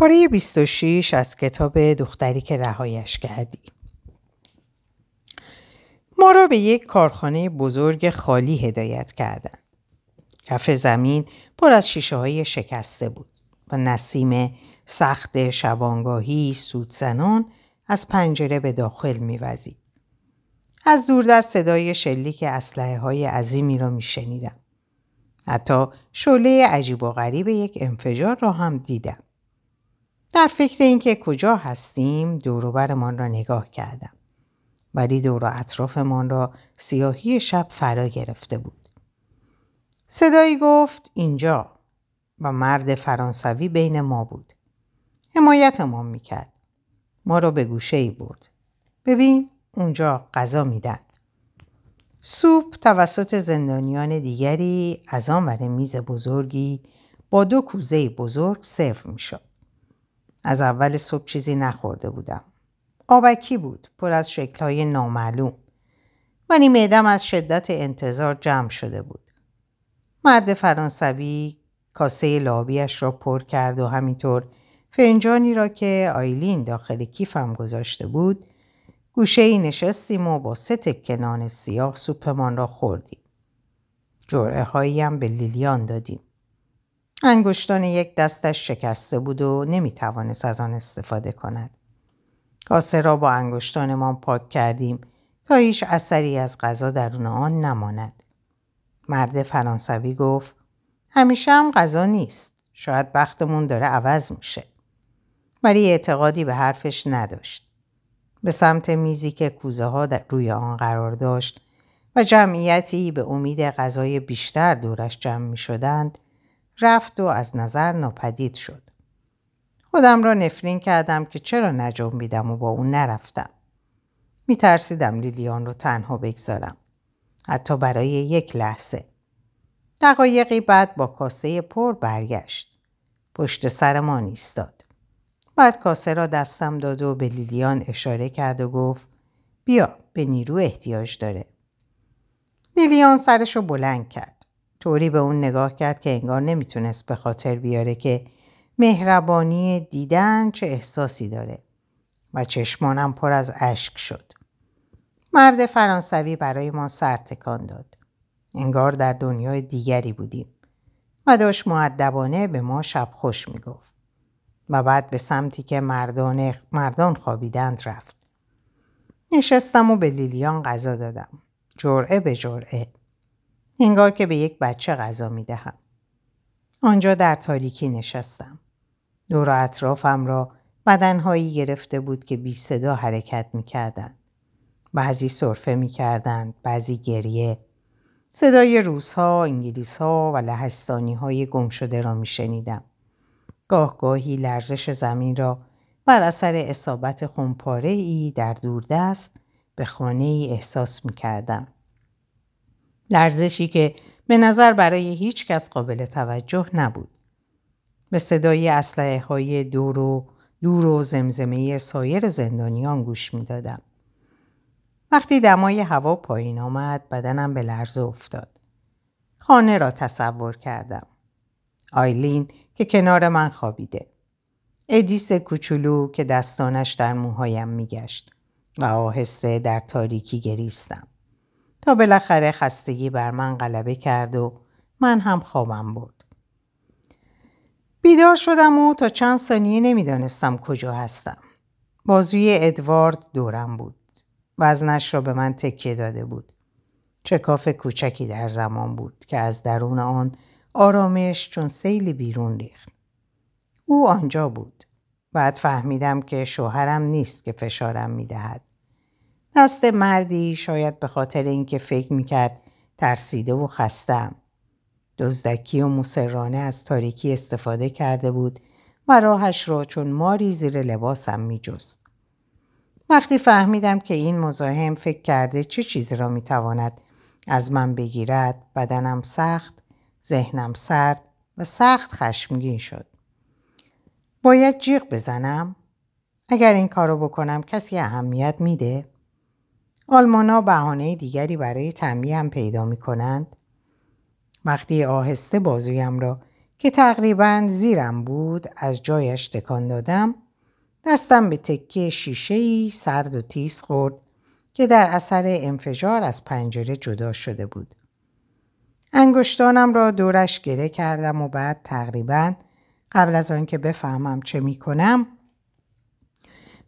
پاره 26 از کتاب دختری که رهایش کردی ما را به یک کارخانه بزرگ خالی هدایت کردند. کف زمین پر از شیشه های شکسته بود و نسیم سخت شبانگاهی سودزنان از پنجره به داخل میوزید. از دوردست صدای شلیک اسلحه های عظیمی را میشنیدم. حتی شعله عجیب و غریب یک انفجار را هم دیدم. در فکر اینکه کجا هستیم دوروبرمان را نگاه کردم. ولی دور و اطرافمان را سیاهی شب فرا گرفته بود. صدایی گفت اینجا و مرد فرانسوی بین ما بود. حمایتمان می‌کرد. ما را به گوشه ای برد. ببین اونجا غذا میدن. سوپ توسط زندانیان دیگری از آن میز بزرگی با دو کوزه بزرگ سرو می‌شد. از اول صبح چیزی نخورده بودم. آبکی بود پر از شکلهای نامعلوم. ولی میدم از شدت انتظار جمع شده بود. مرد فرانسوی کاسه لابیش را پر کرد و همینطور فنجانی را که آیلین داخل کیفم گذاشته بود گوشه ای نشستیم و با سه تکنان سیاه سوپمان را خوردیم. جرعه هم به لیلیان دادیم. انگشتان یک دستش شکسته بود و نمی توانست از آن استفاده کند. کاسه را با انگشتانمان پاک کردیم تا هیچ اثری از غذا درون آن نماند. مرد فرانسوی گفت همیشه هم غذا نیست. شاید بختمون داره عوض میشه. ولی اعتقادی به حرفش نداشت. به سمت میزی که کوزه ها در روی آن قرار داشت و جمعیتی به امید غذای بیشتر دورش جمع می شدند رفت و از نظر ناپدید شد. خودم را نفرین کردم که چرا نجنبیدم و با اون نرفتم. می ترسیدم لیلیان رو تنها بگذارم. حتی برای یک لحظه. دقایقی بعد با کاسه پر برگشت. پشت سر ما ایستاد. بعد کاسه را دستم داد و به لیلیان اشاره کرد و گفت بیا به نیرو احتیاج داره. لیلیان سرش رو بلند کرد. طوری به اون نگاه کرد که انگار نمی‌تونست به خاطر بیاره که مهربانی دیدن چه احساسی داره و چشمانم پر از اشک شد. مرد فرانسوی برای ما سر تکان داد. انگار در دنیای دیگری بودیم و داشت معدبانه به ما شب خوش می‌گفت. و بعد به سمتی که مردان, مردان خوابیدند رفت. نشستم و به لیلیان غذا دادم. جرعه به جرعه. انگار که به یک بچه غذا می دهم. آنجا در تاریکی نشستم. دور اطرافم را بدنهایی گرفته بود که بی صدا حرکت می کردن. بعضی صرفه می کردن، بعضی گریه. صدای روسها، انگلیسها و لهستانی های گم شده را می شنیدم. گاه گاهی لرزش زمین را بر اثر اصابت خونپاره ای در دوردست به خانه ای احساس می کردم. لرزشی که به نظر برای هیچ کس قابل توجه نبود. به صدای اسلحه های دور و دور و زمزمه سایر زندانیان گوش می دادم. وقتی دمای هوا پایین آمد بدنم به لرزه افتاد. خانه را تصور کردم. آیلین که کنار من خوابیده. ادیس کوچولو که دستانش در موهایم میگشت و آهسته در تاریکی گریستم. تا بالاخره خستگی بر من غلبه کرد و من هم خوابم برد. بیدار شدم و تا چند ثانیه نمی‌دانستم کجا هستم. بازوی ادوارد دورم بود. وزنش را به من تکیه داده بود. چکاف کوچکی در زمان بود که از درون آن آرامش چون سیلی بیرون ریخت. او آنجا بود. بعد فهمیدم که شوهرم نیست که فشارم می‌دهد. دست مردی شاید به خاطر اینکه فکر می‌کرد ترسیده و خستم. دزدکی و مسررانه از تاریکی استفاده کرده بود و راهش را چون ماری زیر لباسم میجست. وقتی فهمیدم که این مزاحم فکر کرده چه چیزی را می‌تواند از من بگیرد بدنم سخت ذهنم سرد و سخت خشمگین شد. باید جیغ بزنم؟ اگر این کارو بکنم کسی اهمیت میده؟ آلمانا بهانه دیگری برای هم پیدا می کنند؟ وقتی آهسته بازویم را که تقریبا زیرم بود از جایش تکان دادم دستم به تکه شیشه ای سرد و تیز خورد که در اثر انفجار از پنجره جدا شده بود. انگشتانم را دورش گره کردم و بعد تقریبا قبل از آنکه بفهمم چه می کنم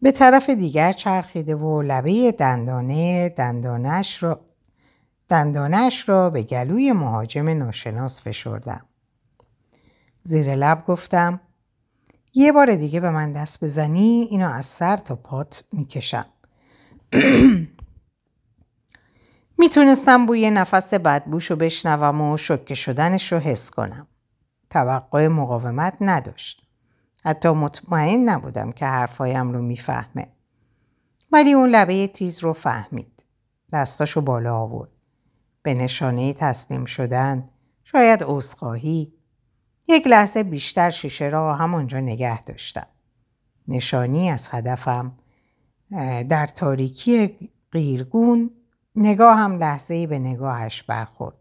به طرف دیگر چرخیده و لبه دندانه دندانش را, دندانش را به گلوی مهاجم ناشناس فشردم. زیر لب گفتم یه بار دیگه به من دست بزنی اینو از سر تا پات می‌کشم. می‌تونستم بوی نفس بدبوش رو بشنوم و شکه شدنش رو حس کنم. توقع مقاومت نداشت. حتی مطمئن نبودم که حرفایم رو می‌فهمه. ولی اون لبه تیز رو فهمید. دستاشو بالا آورد. به نشانه تسلیم شدن، شاید عذرخواهی، یک لحظه بیشتر شیشه را همانجا نگه داشتم. نشانی از هدفم در تاریکی غیرگون نگاه هم لحظه به نگاهش برخورد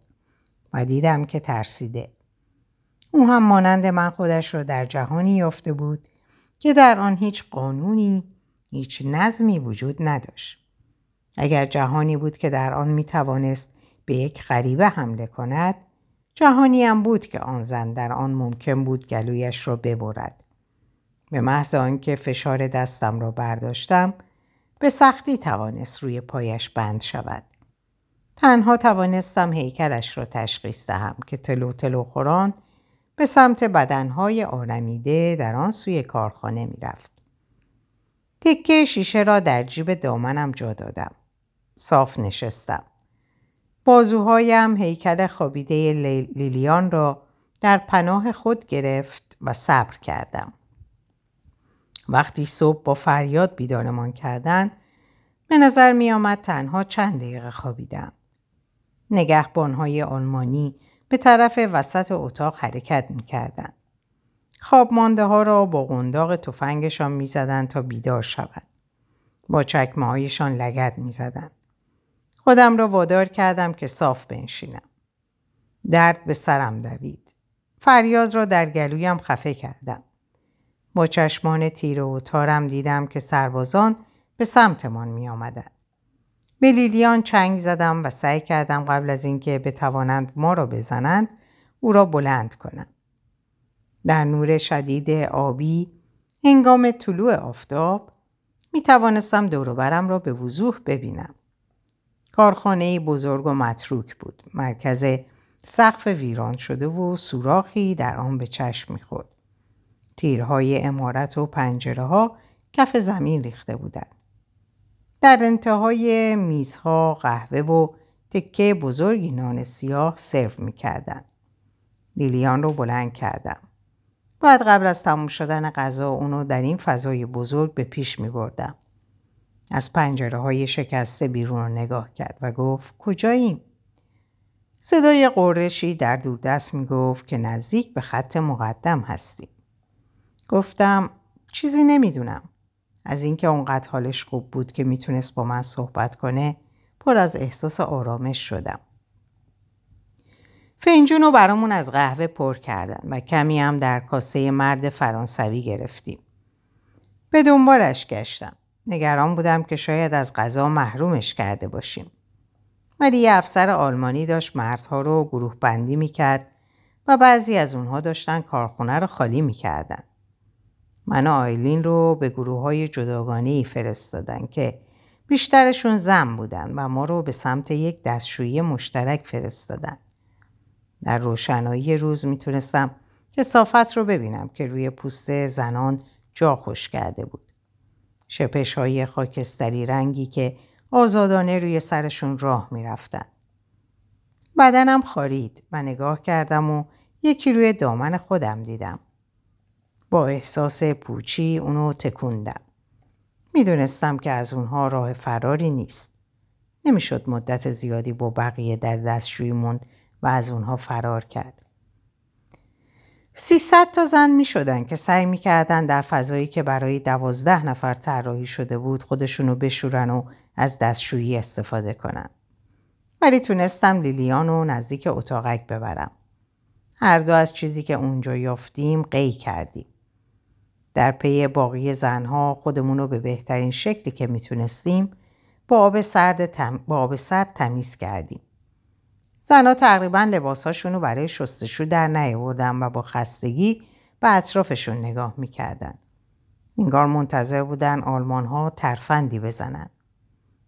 و دیدم که ترسیده. او هم مانند من خودش را در جهانی یافته بود که در آن هیچ قانونی، هیچ نظمی وجود نداشت. اگر جهانی بود که در آن می توانست به یک غریبه حمله کند، جهانی هم بود که آن زن در آن ممکن بود گلویش را ببرد. به محض آنکه فشار دستم را برداشتم به سختی توانست روی پایش بند شود. تنها توانستم هیکلش را تشخیص دهم که تلو تلو خوران به سمت بدنهای آرمیده در آن سوی کارخانه می رفت. تکه شیشه را در جیب دامنم جا دادم. صاف نشستم. بازوهایم هیکل خوابیده لیلیان را در پناه خود گرفت و صبر کردم. وقتی صبح با فریاد بیدارمان کردند به نظر می آمد تنها چند دقیقه خوابیدم. نگهبانهای آلمانی به طرف وسط اتاق حرکت می کردن. خواب مانده ها را با قنداق تفنگشان می زدن تا بیدار شود. با چکمه هایشان لگت می زدن. خودم را وادار کردم که صاف بنشینم. درد به سرم دوید. فریاد را در گلویم خفه کردم. با چشمان تیره و تارم دیدم که سربازان به سمتمان می آمدن. به لیلیان چنگ زدم و سعی کردم قبل از اینکه بتوانند ما را بزنند او را بلند کنم. در نور شدید آبی هنگام طلوع آفتاب می توانستم دوروبرم را به وضوح ببینم. کارخانه بزرگ و متروک بود. مرکز سقف ویران شده و سوراخی در آن به چشم می‌خورد. تیرهای امارت و پنجره ها کف زمین ریخته بودند. در انتهای میزها قهوه و تکه بزرگی نان سیاه سرو می‌کردند. لیلیان رو بلند کردم. باید قبل از تموم شدن غذا اونو در این فضای بزرگ به پیش می بردم. از پنجره های شکسته بیرون رو نگاه کرد و گفت کجاییم؟ صدای قرشی در دوردست می گفت که نزدیک به خط مقدم هستیم. گفتم چیزی نمی‌دونم. از اینکه اونقدر حالش خوب بود که می‌تونست با من صحبت کنه پر از احساس آرامش شدم. فنجون رو برامون از قهوه پر کردن و کمی هم در کاسه مرد فرانسوی گرفتیم. به دنبالش گشتم. نگران بودم که شاید از غذا محرومش کرده باشیم. ولی یه افسر آلمانی داشت مردها رو گروه بندی می‌کرد و بعضی از اونها داشتن کارخونه رو خالی می‌کردن. من و آیلین رو به گروه های جداگانه فرستادن که بیشترشون زن بودن و ما رو به سمت یک دستشویی مشترک فرستادن. در روشنایی روز می‌تونستم صافت رو ببینم که روی پوست زنان جا خوش کرده بود. شپش های خاکستری رنگی که آزادانه روی سرشون راه می‌رفتن. بدنم خارید و نگاه کردم و یکی روی دامن خودم دیدم. با احساس پوچی اونو تکوندم. می‌دونستم که از اونها راه فراری نیست. نمی‌شد مدت زیادی با بقیه در دستشویی موند و از اونها فرار کرد. سیصد تا زن می شدن که سعی می کردن در فضایی که برای دوازده نفر طراحی شده بود خودشونو بشورن و از دستشویی استفاده کنن. ولی تونستم لیلیان رو نزدیک اتاقک ببرم. هر دو از چیزی که اونجا یافتیم قی کردیم. در پی باقی زنها خودمون رو به بهترین شکلی که می‌تونستیم با آب سرد, تم... با آب سرد تمیز کردیم. زنها تقریبا لباسهاشون رو برای شستشو در نیاوردن و با خستگی به اطرافشون نگاه می‌کردن. انگار منتظر بودن آلمان ها ترفندی بزنن.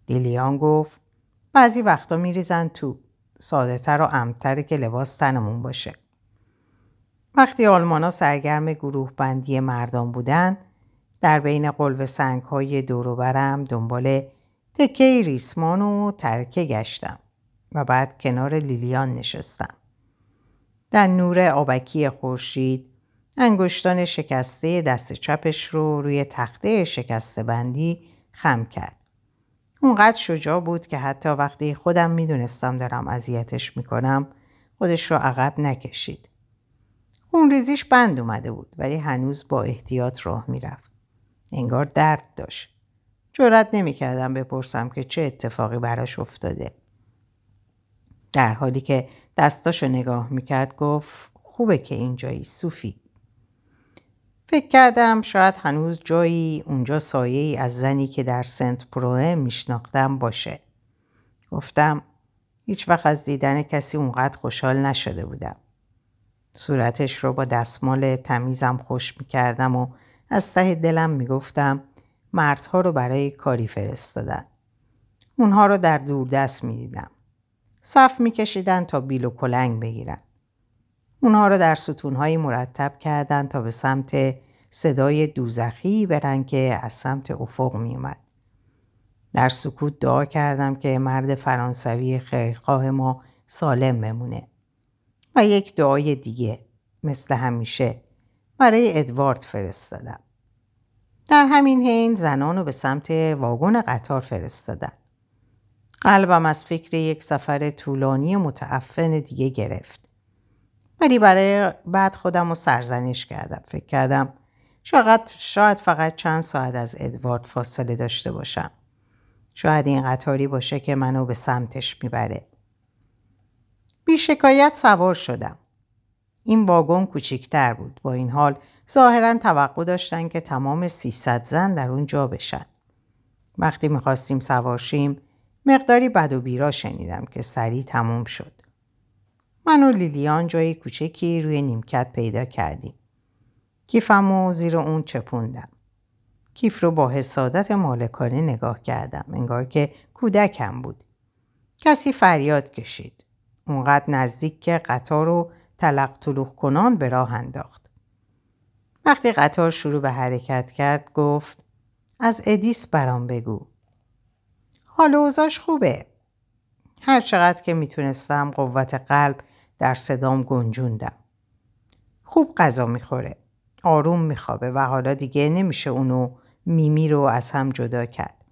لیلیان گفت بعضی وقتا میریزن تو. ساده تر و امتره که لباس تنمون باشه. وقتی آلمانا سرگرم گروه بندی مردان بودن در بین قلب سنگ های دوروبرم دنبال تکه ریسمان و ترکه گشتم و بعد کنار لیلیان نشستم. در نور آبکی خورشید انگشتان شکسته دست چپش رو روی تخته شکسته بندی خم کرد. اونقدر شجاع بود که حتی وقتی خودم می‌دونستم دارم اذیتش می‌کنم خودش رو عقب نکشید. اون ریزیش بند اومده بود ولی هنوز با احتیاط راه می‌رفت. انگار درد داشت. جرأت نمی‌کردم بپرسم که چه اتفاقی براش افتاده. در حالی که دستاشو نگاه می‌کرد گفت خوبه که اینجایی صوفی. فکر کردم شاید هنوز جایی اونجا سایه ای از زنی که در سنت پروه میشناختم باشه. گفتم هیچ وقت از دیدن کسی اونقدر خوشحال نشده بودم. صورتش رو با دستمال تمیزم خوش می‌کردم و از ته دلم می‌گفتم مردها رو برای کاری فرستادن. اونها رو در دوردست می‌دیدم. صف میکشیدن تا بیل و کلنگ بگیرن. اونها رو در ستونهایی مرتب کردن تا به سمت صدای دوزخی برن که از سمت افق میومد. در سکوت دعا کردم که مرد فرانسوی خیرخواه ما سالم بمونه. و یک دعای دیگه مثل همیشه برای ادوارد فرستادم. در همین حین زنان رو به سمت واگن قطار فرستادن. قلبم از فکر یک سفر طولانی متعفن دیگه گرفت. ولی برای بعد خودم رو سرزنش کردم. فکر کردم شاید, شاید فقط چند ساعت از ادوارد فاصله داشته باشم. شاید این قطاری باشه که منو به سمتش می‌بره. بی شکایت سوار شدم. این واگن کوچیکتر بود. با این حال ظاهرا توقع داشتن که تمام 300 زن در اون جا بشن. وقتی می‌خواستیم سوارشیم مقداری بد و بیرا شنیدم که سریع تموم شد. من و لیلیان جای کوچکی روی نیمکت پیدا کردیم. کیفم و زیر اون چپوندم. کیف رو با حسادت مالکانه نگاه کردم. انگار که کودکم بود. کسی فریاد کشید. اونقدر نزدیک که قطار رو تلق طلوخ کنان به راه انداخت. وقتی قطار شروع به حرکت کرد گفت از ادیس برام بگو. حال اوزاش خوبه. هر چقدر که می‌تونستم قوت قلب در صدام گنجوندم. خوب غذا می‌خوره. آروم میخوابه و حالا دیگه نمیشه اونو میمی رو از هم جدا کرد.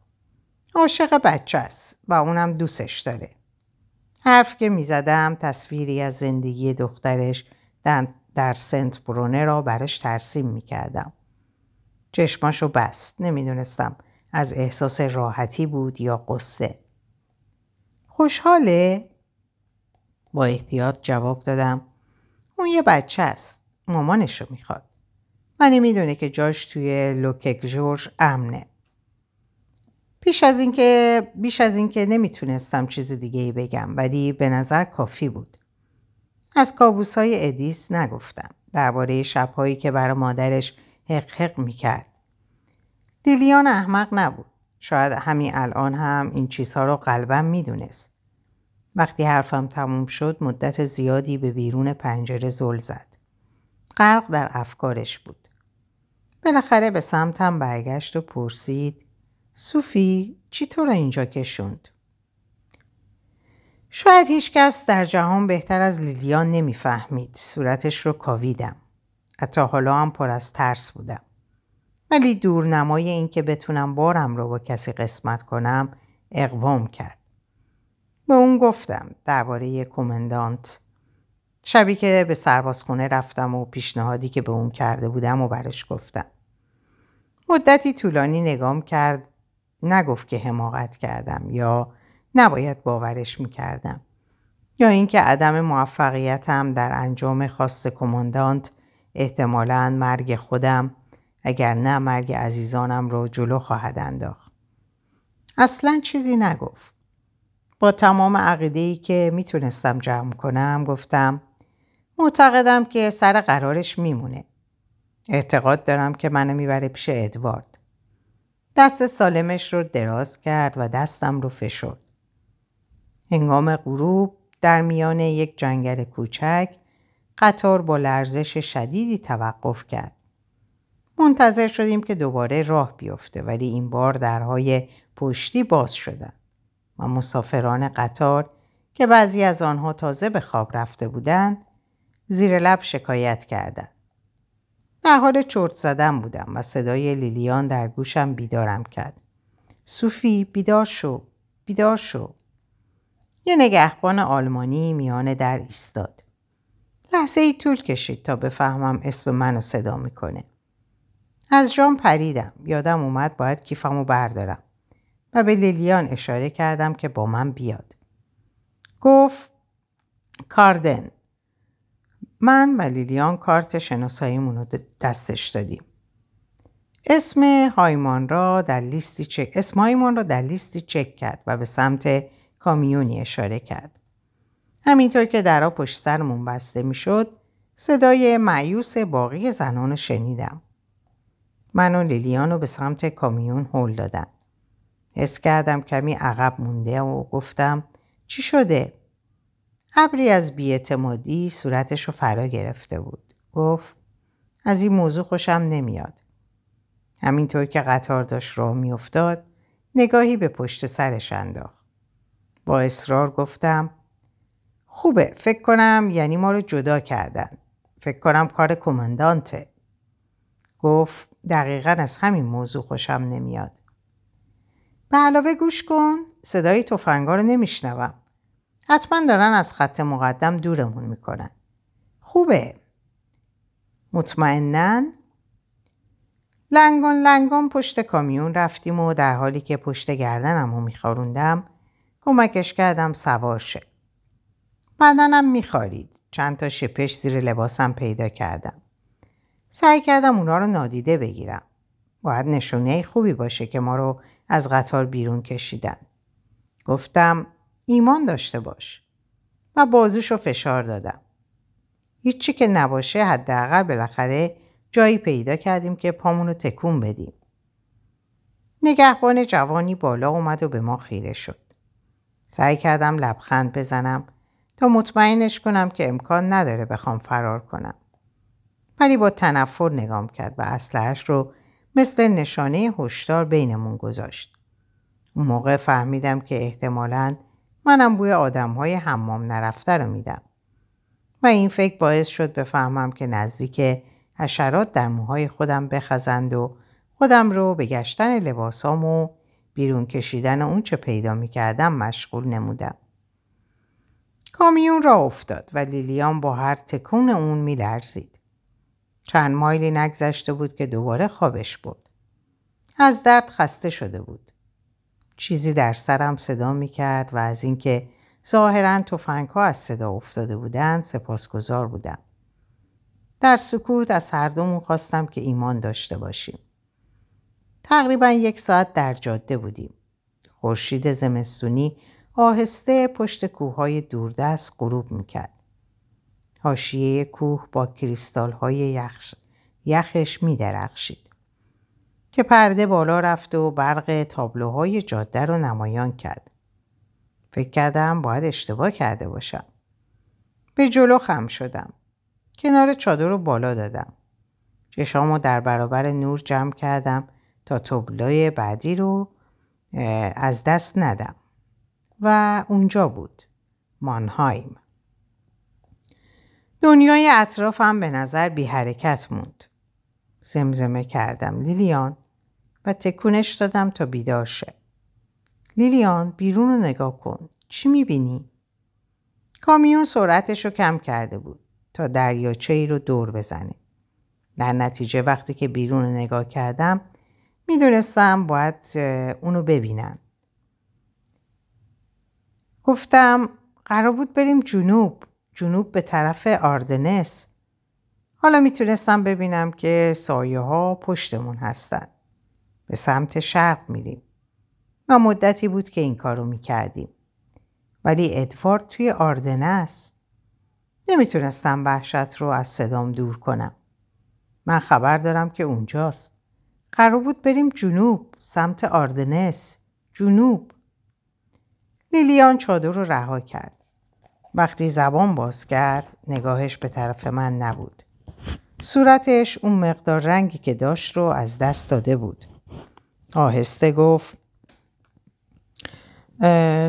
عاشق بچه است و اونم دوستش داره. حرف که می‌زدم تصویری از زندگی دخترش در سنت برونه را برش ترسیم می‌کردم. چشماشو بست. نمی‌دونستم از احساس راحتی بود یا قصه. خوشحاله؟ با احتیاط جواب دادم. اون یه بچه است. مامانش رو می‌خواد. منی می‌دونه که جاش توی لوکک جورج امنه. پیش از اینکه بیش از اینکه نمی‌تونستم چیز دیگه ای بگم ولی به نظر کافی بود. از کابوس های ادیس نگفتم. درباره شبهایی که برای مادرش حق حق می‌کرد. دیلیان احمق نبود. شاید همین الان هم این چیزها رو قلبم می‌دونست. وقتی حرفم تموم شد مدت زیادی به بیرون پنجره زل زد. غرق در افکارش بود. بالاخره به سمتم برگشت و پرسید صوفی چی تو را اینجا کشوند؟ شاید هیچ کس در جهان بهتر از لیلیان نمی‌فهمید. صورتش رو کاویدم. حتی حالا هم پر از ترس بودم. ولی دورنمای این که بتونم بارم رو با کسی قسمت کنم اقوام کرد. به اون گفتم درباره کمندانت شبی که به سربازخونه رفتم و پیشنهادی که به اون کرده بودم و برش گفتم. مدتی طولانی نگام کرد نگفت که حماقت کردم یا نباید باورش می‌کردم یا اینکه عدم موفقیتم در انجام خواست کماندانت احتمالا مرگ خودم اگر نه مرگ عزیزانم رو جلو خواهد انداخت. اصلا چیزی نگفت. با تمام عقیده که می‌تونستم جمع کنم گفتم معتقدم که سر قرارش میمونه. اعتقاد دارم که منو می‌بره پیش ادوارد. دست سالمش رو دراز کرد و دستم رو فشرد. هنگام غروب در میان یک جنگل کوچک قطار با لرزش شدیدی توقف کرد. منتظر شدیم که دوباره راه بیفته ولی این بار درهای پشتی باز شدن و مسافران قطار که بعضی از آنها تازه به خواب رفته بودند زیر لب شکایت کردند. در حال چرت زدن بودم و صدای لیلیان در گوشم بیدارم کرد. صوفی بیدار شو بیدار شو یه نگهبان آلمانی میانه در ایستاد. لحظه ای طول کشید تا بفهمم اسم منو صدا می‌کنه. از جام پریدم. یادم اومد باید کیفمو بردارم. و به لیلیان اشاره کردم که با من بیاد. گفت کاردن. من و لیلیان کارت شناساییمون رو دستش دادیم. اسم هایمان را در لیستی چک اسم هایمان را در لیستی چک کرد و به سمت کامیونی اشاره کرد. همینطور که درا پشت سرمون بسته می‌شد صدای معیوس باقی زنان شنیدم. من و لیلیان رو به سمت کامیون هل دادم. حس کردم کمی عقب مونده و گفتم چی شده؟ ابری از بیاعتمادی صورتش رو فرا گرفته بود. گفت از این موضوع خوشم نمیاد. همینطور که قطار داشت راه میافتاد نگاهی به پشت سرش انداخت. با اصرار گفتم خوبه فکر کنم یعنی ما رو جدا کردن. فکر کنم کار کماندانته. گفت دقیقا از همین موضوع خوشم نمیاد. به علاوه گوش کن صدای توفنگا رو نمیشنوم. حتما دارن از خط مقدم دورمون می‌کنن. خوبه. مطمئنا لنگان لنگان پشت کامیون رفتیم و در حالی که پشت گردنم رو میخاروندم کمکش کردم سوار شه. بدنم میخارید. چند تا شپش زیر لباسم پیدا کردم. سعی کردم اونا رو نادیده بگیرم. باید نشونه خوبی باشه که ما رو از قطار بیرون کشیدن. گفتم ایمان داشته باش. و بازوش رو فشار دادم. هیچی که نباشه حداقل بالاخره جایی پیدا کردیم که پامون رو تکون بدیم. نگهبان جوانی بالا اومد و به ما خیره شد. سعی کردم لبخند بزنم تا مطمئنش کنم که امکان نداره بخوام فرار کنم. ولی با تنفر نگام کرد و اسلحهش رو مثل نشانه هشدار بینمون گذاشت. اون موقع فهمیدم که احتمالا منم بوی آدم های حمام نرفته رو میدم. و این فکر باعث شد بفهمم که نزدیک حشرات در موهای خودم بخزند و خودم رو به گشتن لباسام و بیرون کشیدن اون چه پیدا می‌کردم مشغول نمودم. کامیون را افتاد و لیلیان با هر تکون اون میلرزید. چند مایلی نگذشته بود که دوباره خوابش بود. از درد خسته شده بود. چیزی در سرم صدا می کرد و از اینکه ظاهرا توفنگ ها از صدا افتاده بودند سپاسگزار بودم. در سکوت از هر دومون خواستم که ایمان داشته باشیم. تقریبا یک ساعت در جاده بودیم. خورشید زمستونی آهسته پشت کوههای دوردست غروب می‌کرد. حاشیه کوه با کریستال های یخش یخش می درخشید. که پرده بالا رفت و برق تابلوهای جاده رو نمایان کرد. فکر کردم باید اشتباه کرده باشم. به جلو خم شدم. کنار چادر رو بالا دادم. چشامو در برابر نور جمع کردم تا تابلوی بعدی رو از دست ندم. و اونجا بود. مانهایم. دنیای اطرافم به نظر بی حرکت موند. زمزمه کردم لیلیان و تکونش دادم تا بیدار شه. لیلیان بیرون رو نگاه کن. چی می‌بینی؟ کامیون سرعتش رو کم کرده بود تا دریاچه ای رو دور بزنه. در نتیجه وقتی که بیرون رو نگاه کردم می‌دونستم باید اونو ببینم. گفتم قرار بود بریم جنوب جنوب به طرف آردنس حالا می‌تونستم ببینم که سایه ها پشتمون هستن به سمت شرق میریم. و مدتی بود که این کارو می‌کردیم. ولی ادوارد توی آردنس نمی‌تونستم وحشت رو از صدام دور کنم. من خبر دارم که اونجاست. قرار بود بریم جنوب سمت آردنس. جنوب. لیلیان چادر رو رها کرد. وقتی زبان باز کرد نگاهش به طرف من نبود. صورتش اون مقدار رنگی که داشت رو از دست داده بود. آهسته گفت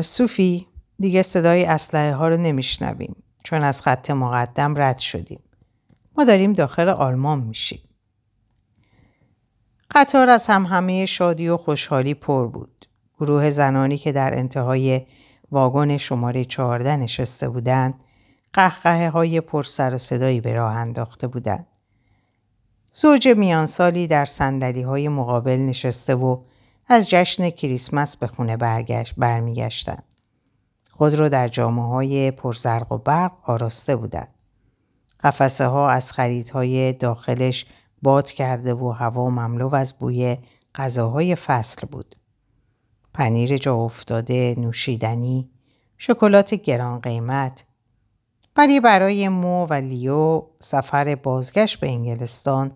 صوفی دیگه صدای اسلحه ها رو نمیشنویم چون از خط مقدم رد شدیم ما داریم داخل آلمان میشیم قطار از هم همه شادی و خوشحالی پر بود. گروه زنانی که در انتهای واگن شماره 14 نشسته بودند قهقه های پر سر و صدایی به راه انداخته بودند. زوج میانسالی در سندلی های مقابل نشسته و از جشن کریسمس به خونه برگشت برمیگشتند. خود را در جامعه های پرزرق و برق آراسته بودند. قفسه ها از خریدهای داخلش باد کرده و هوا مملو از بوی غذاهای فصل بود. پنیر جا افتاده، نوشیدنی، شکلات گران قیمت. ولی برای مو و لیو سفر بازگشت به انگلستان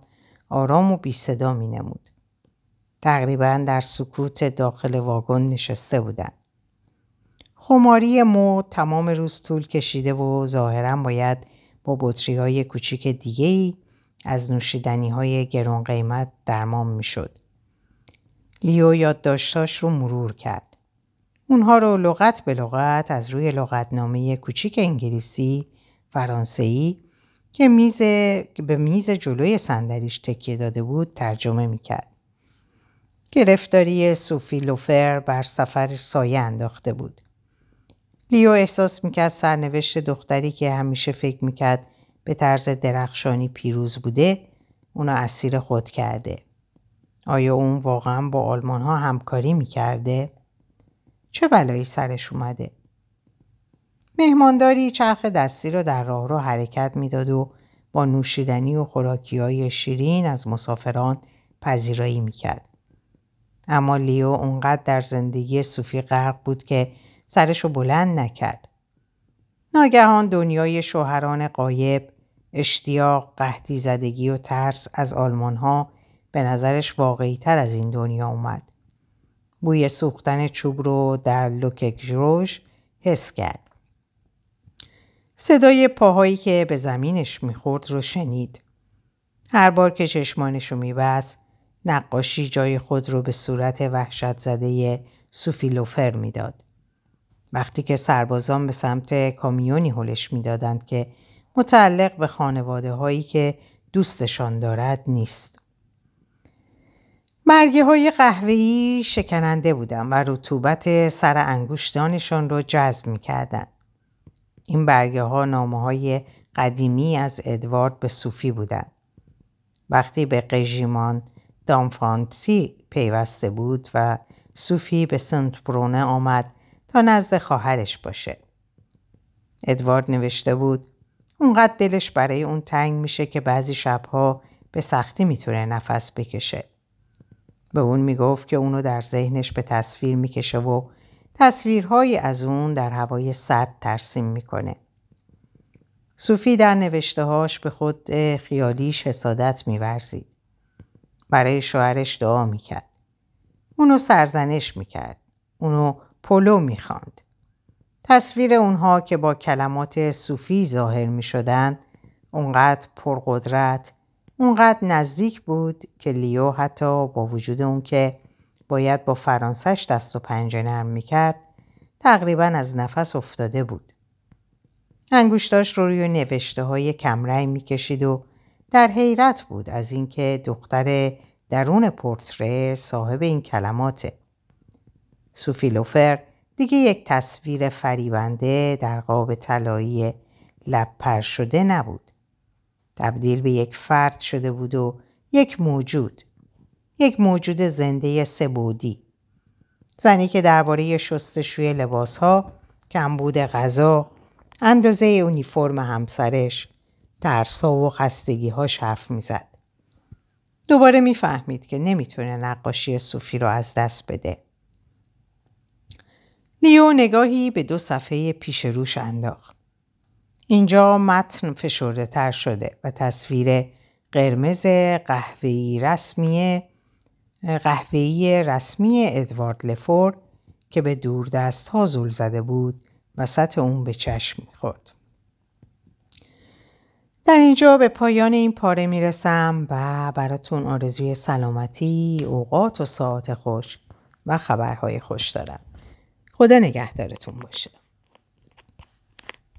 آرام و بی صدا می نمود. تقریبا در سکوت داخل واگن نشسته بودند. خماری مو تمام روز طول کشیده و ظاهرا باید با بطری های کوچیک دیگه ای از نوشیدنی های گرون قیمت درمان می شد. لیو یادداشتاش رو مرور کرد. اونها رو لغت به لغت از روی لغتنامه کوچیک انگلیسی، فرانسهی که میز به میز جلوی صندلیش تکیه داده بود ترجمه می‌کرد. گرفتاری صوفی لوفر بر سفر سایه انداخته بود. لیو احساس می‌کرد سرنوشت دختری که همیشه فکر می‌کرد به طرز درخشانی پیروز بوده اونو اسیر خود کرده. آیا اون واقعا با آلمان ها همکاری می‌کرده؟ چه بلایی سرش اومده؟ مهمانداری چرخ دستی را در راه رو حرکت می‌داد و با نوشیدنی و خوراکی های شیرین از مسافران پذیرایی می‌کرد. اما لیو اونقدر در زندگی صوفی غرق بود که سرشو بلند نکرد. ناگهان دنیای شوهران قایب اشتیاق، قهدی زدگی و ترس از آلمان ها به نظرش واقعی تر از این دنیا اومد. بوی سوختن چوب رو در لوکگروش حس کرد. صدای پاهایی که به زمینش می‌خورد رو شنید. هر بار که چشمانش رو میبست نقاشی جای خود رو به صورت وحشت زده سوفی لوفر می‌داد. وقتی که سربازان به سمت کامیونی هلش می‌دادند که متعلق به خانواده هایی که دوستشان دارد نیست. مرگه های قهوهی شکننده بودن و رطوبت سر انگشتانشان را جذب می‌کردن. این برگه ها نامه های قدیمی از ادوارد به صوفی بودند. وقتی به قژیمان دامفانتی پیوسته بود و صوفی به سنت برونه آمد تا نزد خواهرش باشه. ادوارد نوشته بود اونقدر دلش برای اون تنگ میشه که بعضی شبها به سختی می‌تونه نفس بکشه. به اون می‌گفت که اونو در ذهنش به تصویر می‌کشه و تصویرهایی از اون در هوای سرد ترسیم می‌کنه. صوفی در نوشتههاش به خود خیالیش حسادت میورزید. برای شوهرش دعا می‌کرد. اونو سرزنش می‌کرد. اونو پولو می‌خواند. تصویر اونها که با کلمات صوفی ظاهر می شدن اونقدر پرقدرت اونقدر نزدیک بود که لیو حتی با وجود اون که باید با فرانسش دست و پنجه نرم می کرد تقریبا از نفس افتاده بود. انگوشتاش رو روی نوشته های کمرنگ می کشید و در حیرت بود از اینکه دختر درون پورتره صاحب این کلماته. سوفی لوفر دیگه یک تصویر فریبنده در قاب طلایی لب پر شده نبود. تبدیل به یک فرد شده بود و یک موجود. یک موجود زنده سبودی. زنی که درباره شستشوی لباسها، کمبود غذا، اندازه اونیفرم همسرش ترسا و خستگی ها حرف می‌زد. دوباره می‌فهمید که نمی‌تونه نقاشی صوفی رو از دست بده. لیو نگاهی به دو صفحه پیش روش انداخت. اینجا متن فشرده تر شده و تصویر قرمز قهوه‌ای رسمی قهوه‌ای رسمی ادوارد لفور که به دور دست ها زول زده بود وسط اون به چشم می‌خورد. در اینجا به پایان این پاره می‌رسم و براتون آرزوی سلامتی، اوقات و ساعت خوش و خبرهای خوش دارم. خدا نگهدارتون باشه.